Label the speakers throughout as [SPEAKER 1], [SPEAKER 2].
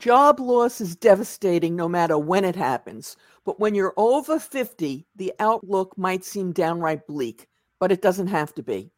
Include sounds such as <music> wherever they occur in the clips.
[SPEAKER 1] Job loss is devastating no matter when it happens. But when you're over 50, the outlook might seem downright bleak, but it doesn't have to be.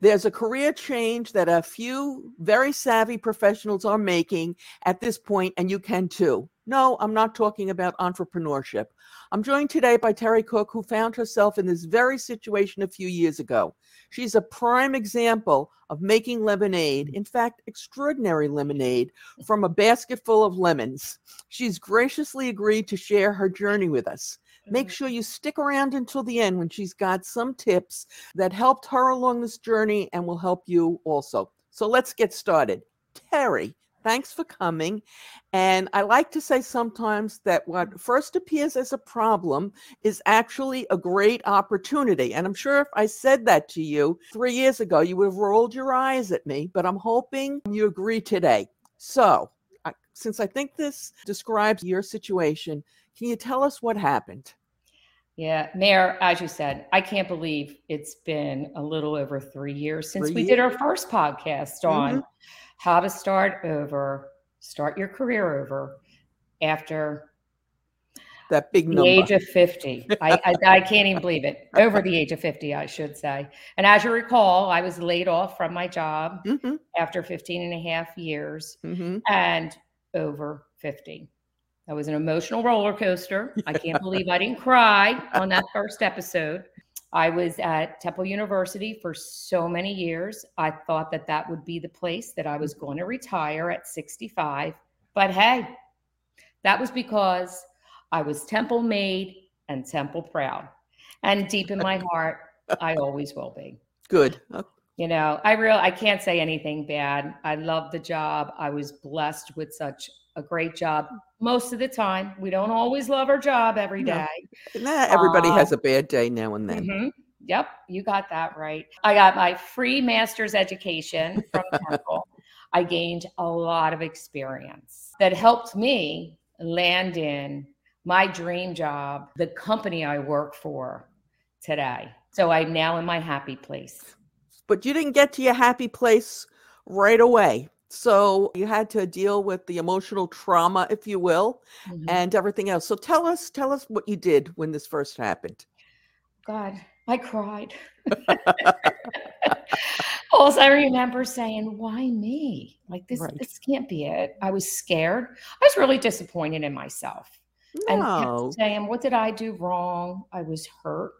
[SPEAKER 1] There's a career change that a few very savvy professionals are making at this point, and you can too. No, I'm not talking about entrepreneurship. I'm joined today by Terry Cook, who found herself in this very situation a few years ago. She's a prime example of making lemonade, in fact, extraordinary lemonade, from a basket full of lemons. She's graciously agreed to share her journey with us. Make mm-hmm. sure you stick around until the end when she's got some tips that helped her along this journey and will help you also. So let's get started. Terry, Thanks for coming. And I like to say sometimes that what first appears as a problem is actually a great opportunity. And I'm sure if I said that to you three years ago, you would have rolled your eyes at me, but I'm hoping you agree today. So, I, since I think this describes your situation, can you tell us what happened?
[SPEAKER 2] Yeah, Mary, as you said, I can't believe it's been a little over three years since three we years. did our first podcast on. Mm-hmm how to start over, start your career over after
[SPEAKER 1] that big
[SPEAKER 2] the
[SPEAKER 1] number.
[SPEAKER 2] age of 50. I, I, I, can't even believe it. <laughs> Over the age of 50, I should say. And as you recall, I was laid off from my job mm-hmm. after 15 and a half years mm-hmm. and over 50. That was an emotional roller coaster. I can't believe I didn't cry on that first episode. I was at Temple University for so many years. I thought that that would be the place that I was going to retire at 65. But hey, that was because I was Temple made and Temple proud. And deep in my heart, I always will be.
[SPEAKER 1] Good.
[SPEAKER 2] You know, I real I can't say anything bad. I love the job. I was blessed with such a great job most of the time. We don't always love our job every day.
[SPEAKER 1] No. everybody uh, has a bad day now and then.
[SPEAKER 2] Mm-hmm. Yep, you got that right. I got my free master's education from Temple. I gained a lot of experience that helped me land in my dream job, the company I work for today. So I'm now in my happy place.
[SPEAKER 1] But you didn't get to your happy place right away. So you had to deal with the emotional trauma, if you will, mm-hmm. and everything else. So tell us, tell us what you did when this first happened.
[SPEAKER 2] God, I cried. <laughs> Also, I remember saying, "Why me? Like this? Right. This can't be it." I was scared. I was really disappointed in myself, no. and saying, "What did I do wrong?" I was hurt,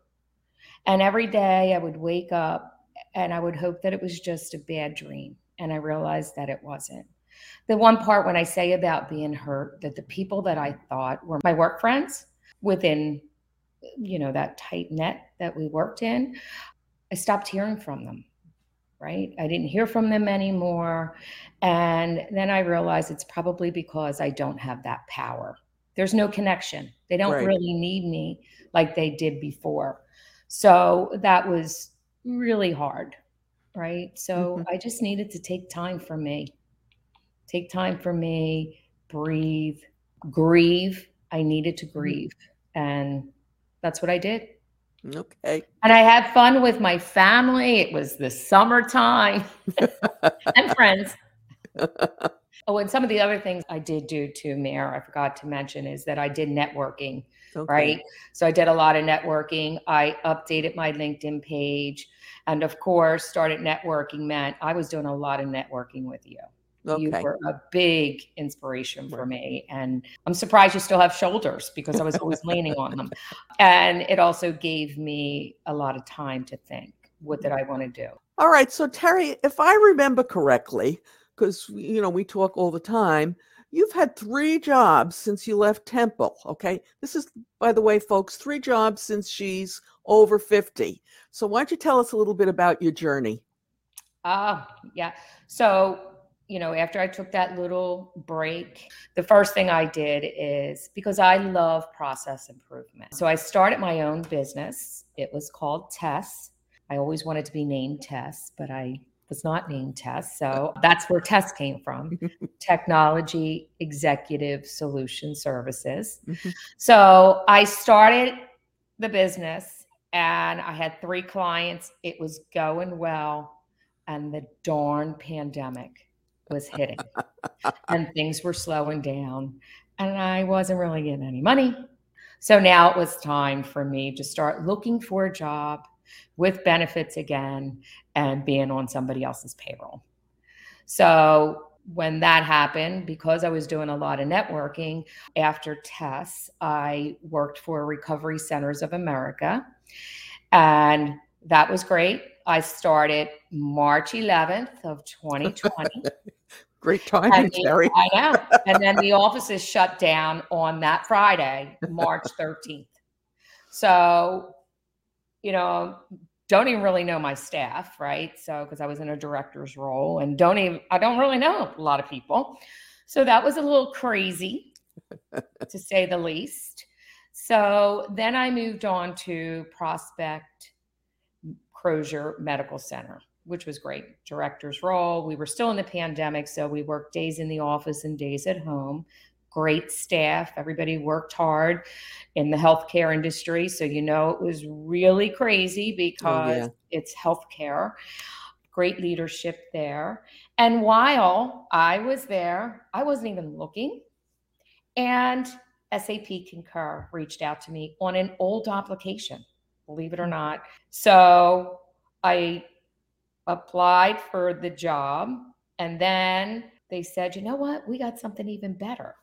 [SPEAKER 2] and every day I would wake up and I would hope that it was just a bad dream and I realized that it wasn't. The one part when I say about being hurt, that the people that I thought were my work friends within, you know, that tight net that we worked in, I stopped hearing from them. Right. I didn't hear from them anymore. And then I realized it's probably because I don't have that power. There's no connection. They don't right. really need me like they did before. So that was really hard right? So mm-hmm. I just needed to take time for me. Take time for me, breathe, grieve. I needed to mm-hmm. grieve. And that's what I did.
[SPEAKER 1] Okay.
[SPEAKER 2] And I had fun with my family. It was the summertime <laughs> <laughs> and friends. <laughs> oh, and some of the other things I did do too, Mary, I forgot to mention is that I did networking, okay. right? So I did a lot of networking. I updated my LinkedIn page. And of course, started networking meant I was doing a lot of networking with you. Okay. You were a big inspiration for me. And I'm surprised you still have shoulders because I was always leaning on them. And it also gave me a lot of time to think what did I want to do?
[SPEAKER 1] All right. So, Terry, if I remember correctly, because, you know, we talk all the time, you've had three jobs since you left Temple. Okay. This is, by the way, folks, three jobs since she's over 50. So, why don't you tell us a little bit about your journey?
[SPEAKER 2] Ah, uh, yeah. So, you know, after I took that little break, the first thing I did is because I love process improvement. So, I started my own business. It was called Tess. I always wanted to be named Tess, but I was not named Tess. So that's where Tess came from <laughs> Technology Executive Solution Services. Mm-hmm. So I started the business and I had three clients. It was going well, and the darn pandemic was hitting <laughs> and things were slowing down and I wasn't really getting any money. So now it was time for me to start looking for a job with benefits again and being on somebody else's payroll. So when that happened, because I was doing a lot of networking after TESS, I worked for Recovery Centers of America. And that was great. I started March 11th of 2020. <laughs>
[SPEAKER 1] Great timing, Terry.
[SPEAKER 2] I know. And then the offices shut down on that Friday, March 13th. So, you know, don't even really know my staff, right? So, because I was in a director's role and don't even, I don't really know a lot of people. So that was a little crazy <laughs> to say the least. So then I moved on to Prospect Crozer Medical Center, which was great. Director's role. We were still in the pandemic, so we worked days in the office and days at home. Great staff. Everybody worked hard in the healthcare industry. So, you know, it was really crazy oh, because oh, yeah. it's healthcare. Great leadership there. And while I was there, I wasn't even looking. And SAP Concur reached out to me on an old application, believe it or not. So I applied for the job. And then they said, you know what? We got something even better.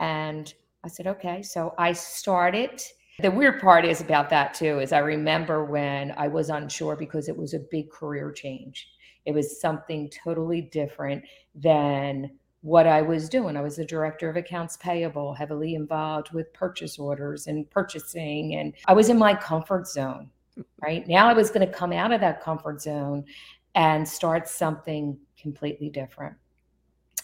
[SPEAKER 2] And I said, okay. So I started. The weird part is about that too, is I remember when I was unsure because it was a big career change. It was something totally different than what I was doing. I was the director of accounts payable, heavily involved with purchase orders and purchasing. And I was in my comfort zone, right? Now I was going to come out of that comfort zone and start something completely different.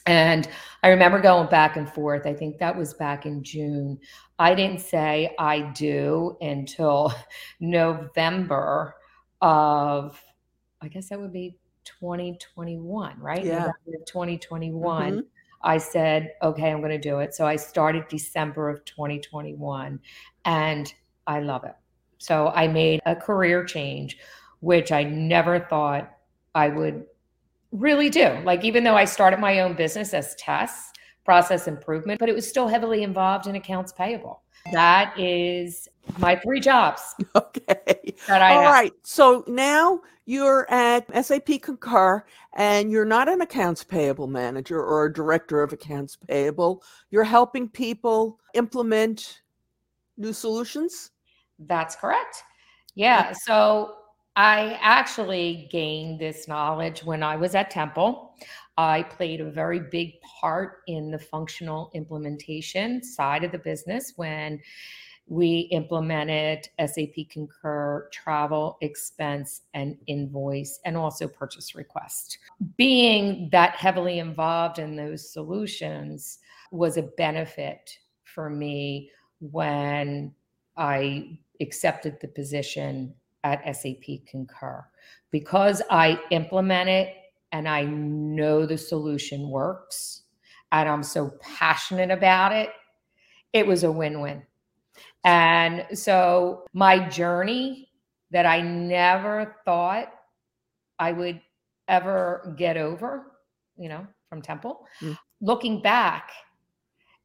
[SPEAKER 2] And I remember going back and forth. I think that was back in June. I didn't say I do until <laughs> November of, I guess that would be 2021, right?
[SPEAKER 1] Yeah.
[SPEAKER 2] November 2021. Mm-hmm. I said, okay, I'm going to do it. So I started December of 2021 and I love it. So I made a career change, which I never thought I would really do. Like, even though I started my own business as TESS, process improvement, but it was still heavily involved in accounts payable. That is my three jobs. <laughs>
[SPEAKER 1] Okay. That I All have. right. So now you're at SAP Concur and you're not an accounts payable manager or a director of accounts payable. You're helping people implement new solutions?
[SPEAKER 2] That's correct. Yeah. So I actually gained this knowledge when I was at Temple. I played a very big part in the functional implementation side of the business when we implemented SAP Concur travel, expense, and invoice, and also purchase request. Being that heavily involved in those solutions was a benefit for me when I accepted the position at SAP Concur. Because I implement it and I know the solution works and I'm so passionate about it, it was a win win. And so my journey that I never thought I would ever get over, you know, from Temple, mm. looking back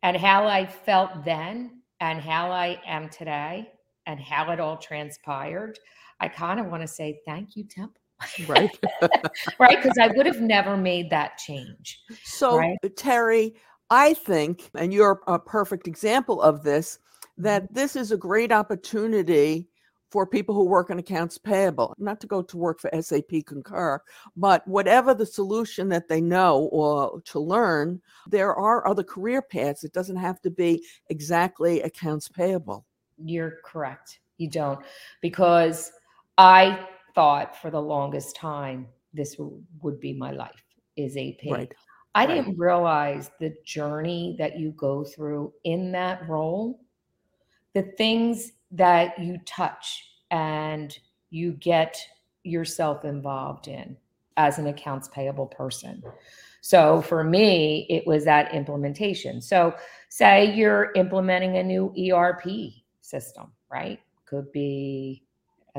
[SPEAKER 2] and how I felt then and how I am today and how it all transpired, I kind of want to say thank you, Temple.
[SPEAKER 1] Right. <laughs>
[SPEAKER 2] right. Because I would have never made that change.
[SPEAKER 1] So, right? Terry, I think, and you're a perfect example of this, that mm-hmm. this is a great opportunity for people who work in accounts payable, not to go to work for SAP Concur, but whatever the solution that they know or to learn, there are other career paths. It doesn't have to be exactly accounts payable.
[SPEAKER 2] You're correct. You don't, because I thought for the longest time this w- would be my life is AP. Right. I right. didn't realize the journey that you go through in that role, the things that you touch and you get yourself involved in as an accounts payable person. So for me, it was that implementation. So, say you're implementing a new ERP system, right? Could be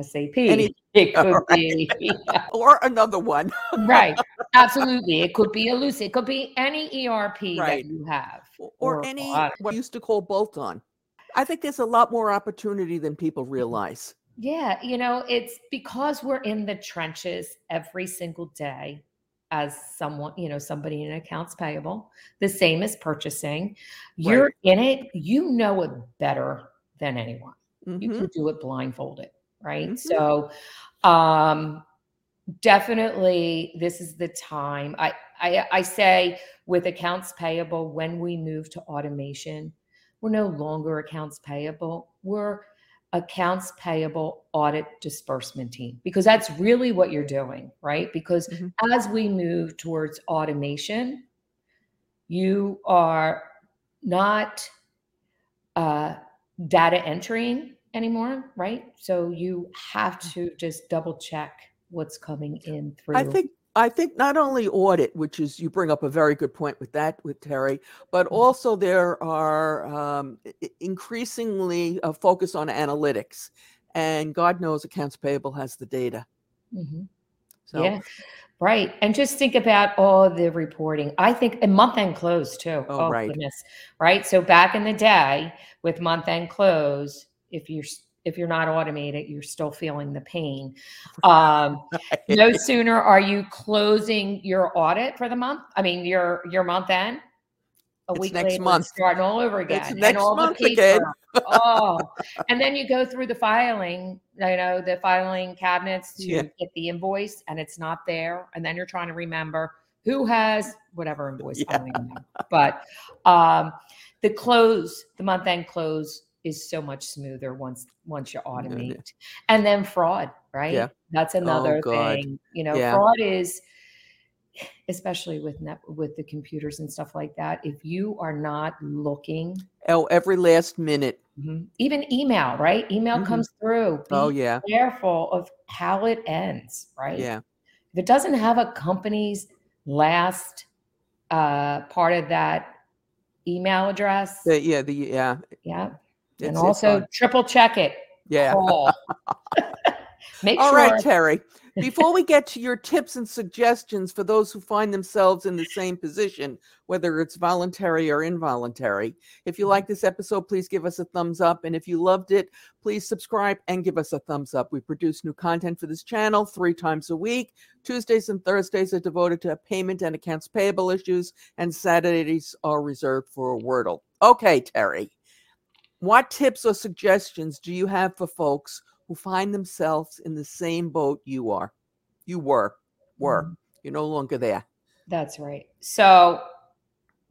[SPEAKER 2] SAP. Any, <laughs> it <laughs> could right.
[SPEAKER 1] be <laughs> or another one.
[SPEAKER 2] right. Absolutely. It could be Elucid. It could be any ERP right. that you have.
[SPEAKER 1] Or, or any what used to call bolt on. I think there's a lot more opportunity than people mm-hmm. realize.
[SPEAKER 2] Yeah, you know, it's because we're in the trenches every single day as someone, you know, somebody in accounts payable, the same as purchasing. You're right. in it, you know it better than anyone. Mm-hmm. You can do it blindfolded, right? Mm-hmm. So um definitely this is the time. I, I I say with accounts payable, when we move to automation, we're no longer accounts payable. We're accounts payable audit disbursement team because that's really what you're doing, right? Because mm-hmm. as we move towards automation, you are not uh, data entering anymore, right? So you have mm. to just double check what's coming in through.
[SPEAKER 1] I think I think not only audit, which is you bring up a very good point with that with Terry, but mm-hmm. also there are um, increasingly a focus on analytics, and God knows accounts payable has the data.
[SPEAKER 2] Mm-hmm. So, yeah, right. And just think about all the reporting. I think a month end close too.
[SPEAKER 1] Oh, oh right.
[SPEAKER 2] goodness, right. So back in the day with month end close, if you're if you're not automated, you're still feeling the pain. <laughs> Um, no sooner are you closing your audit for the month. I mean, your your month end.
[SPEAKER 1] A it's week next later, month,
[SPEAKER 2] starting all over again. It's
[SPEAKER 1] next month again.
[SPEAKER 2] Oh, and then you go through the filing, you know, the filing cabinets to yeah. get the invoice, and it's not there. And then you're trying to remember who has whatever invoice. Yeah. But um, the close, the month end close is so much smoother once once you automate. And then fraud, right?
[SPEAKER 1] Yeah.
[SPEAKER 2] That's oh, another oh, thing. You know, yeah. fraud is especially with net with the computers and stuff like that. If you are not looking
[SPEAKER 1] oh every last minute.
[SPEAKER 2] Mm-hmm. Even email, right? Email mm-hmm. comes through.
[SPEAKER 1] Be oh yeah.
[SPEAKER 2] Careful of how it ends, right?
[SPEAKER 1] Yeah.
[SPEAKER 2] If it doesn't have a company's last uh part of that email address.
[SPEAKER 1] The, yeah, the yeah.
[SPEAKER 2] Yeah and also triple check it.
[SPEAKER 1] Yeah. <laughs>
[SPEAKER 2] Make
[SPEAKER 1] All
[SPEAKER 2] sure.
[SPEAKER 1] right, Terry. <laughs> Before we get to your tips and suggestions for those who find themselves in the same position, whether it's voluntary or involuntary, if you like this episode, please give us a thumbs up. And if you loved it, please subscribe and give us a thumbs up. We produce new content for this channel three times a week. Tuesdays and Thursdays are devoted to payment and accounts payable issues, and Saturdays are reserved for Wordle. Okay, Terry. What tips or suggestions do you have for folks who find themselves in the same boat you are? You were, were. Mm-hmm. You're no longer there.
[SPEAKER 2] That's right. So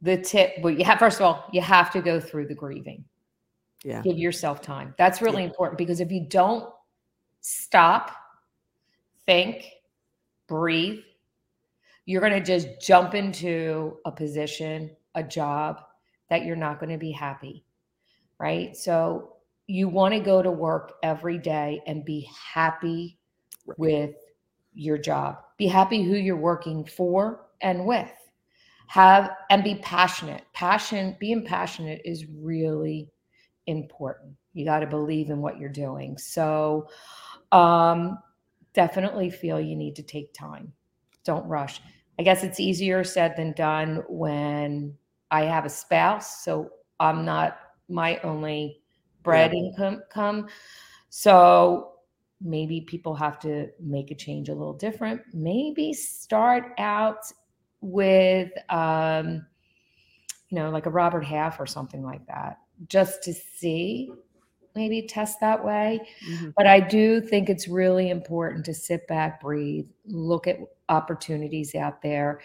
[SPEAKER 2] the tip, well, you have first of all, you have to go through the grieving.
[SPEAKER 1] Yeah.
[SPEAKER 2] Give yourself time. That's really yeah. important because if you don't stop, think, breathe, you're going to just jump into a position, a job that you're not going to be happy right? So you want to go to work every day and be happy right. with your job. Be happy who you're working for and with. Have and be passionate. Passion, being passionate is really important. You got to believe in what you're doing. So um definitely feel you need to take time. Don't rush. I guess it's easier said than done when I have a spouse, so I'm not my only bread yeah. income come. So maybe people have to make a change a little different. Maybe start out with um, you know, like a Robert Half or something like that, just to see maybe test that way. Mm-hmm. But I do think it's really important to sit back, breathe, look at opportunities out there,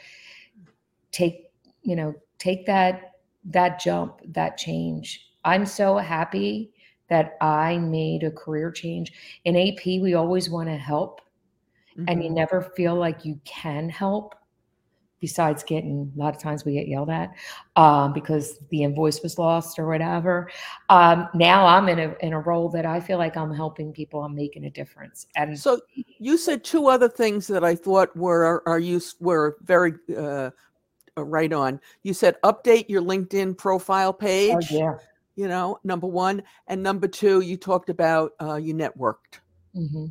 [SPEAKER 2] take, you know, take that that jump, that change I'm so happy that I made a career change. In AP, we always want to help, mm-hmm. and you mm-hmm. never feel like you can help. Besides getting a lot of times we get yelled at um, because the invoice was lost or whatever. Um, now I'm in a in a role that I feel like I'm helping people. I'm making a difference. And
[SPEAKER 1] so you said two other things that I thought were are you were very uh, right on. You said update your LinkedIn profile oh, page.
[SPEAKER 2] Oh, yeah
[SPEAKER 1] you know number one and number two you talked about uh, you networked
[SPEAKER 2] Mm-hmm.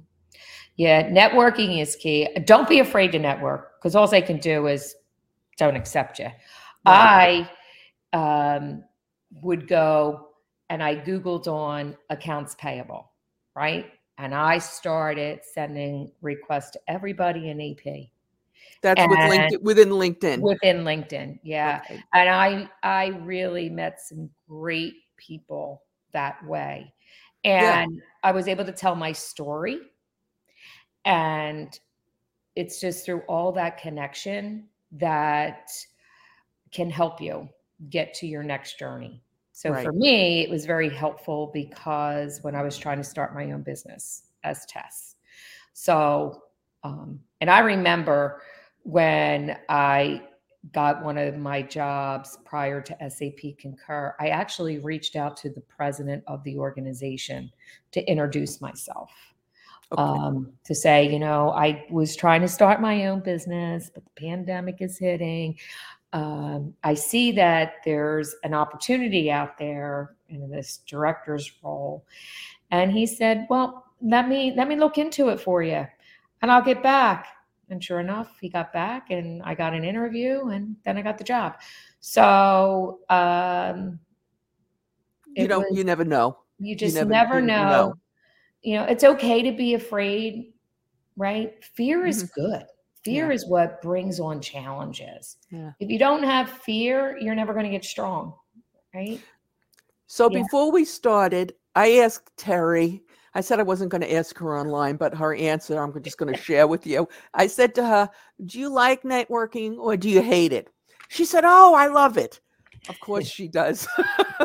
[SPEAKER 2] Yeah, networking is key. Don't be afraid to network because all they can do is don't accept you. Right. I um, would go and I Googled on accounts payable, right? And I started sending requests to everybody in AP.
[SPEAKER 1] That's with LinkedIn, within LinkedIn.
[SPEAKER 2] Within LinkedIn, yeah. Okay. And I I really met some great people that way. And yeah. I was able to tell my story. And it's just through all that connection that can help you get to your next journey. So right. for me, it was very helpful because when I was trying to start my own business as Tess. So, um, and I remember when I got one of my jobs prior to SAP Concur, I actually reached out to the president of the organization to introduce myself. Okay. Um, to say, you know, I was trying to start my own business, but the pandemic is hitting um, I see that there's an opportunity out there in this director's role. And he said, Well, let me let me look into it for you and I'll get back. And sure enough, he got back and I got an interview and then I got the job. So um
[SPEAKER 1] you don't was, you never know.
[SPEAKER 2] You just you never, never know. know. You know, it's okay to be afraid, right? Fear is mm-hmm. good. Fear yeah. is what brings on challenges. Yeah. If you don't have fear, you're never going to get strong, right?
[SPEAKER 1] So yeah. before we started, I asked Terry, I said I wasn't going to ask her online, but her answer I'm just going to share with you. I said to her, Do you like networking or do you hate it? She said, Oh, I love it. Of course she does.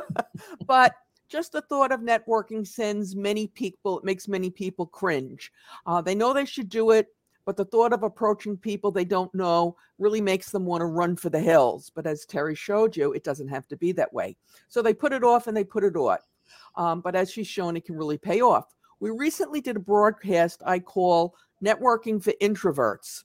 [SPEAKER 1] <laughs> but just the thought of networking sends many people, it makes many people cringe. Uh, they know they should do it, but the thought of approaching people they don't know really makes them want to run for the hills. But as Terry showed you, it doesn't have to be that way. So they put it off and they put it off. Um, but as she's shown, it can really pay off. We recently did a broadcast I call Networking for Introverts.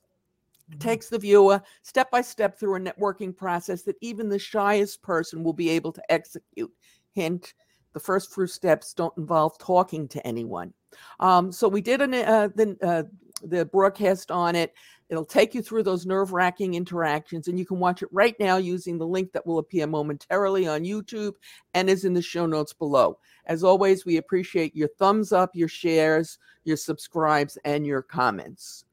[SPEAKER 1] It mm-hmm. takes the viewer step by step through a networking process that even the shyest person will be able to execute. Hint, the first few steps don't involve talking to anyone. Um, so we did an, uh, the, uh, the broadcast on it. It'll take you through those nerve wracking interactions, and you can watch it right now using the link that will appear momentarily on YouTube and is in the show notes below. As always, we appreciate your thumbs up, your shares, your subscribes, and your comments.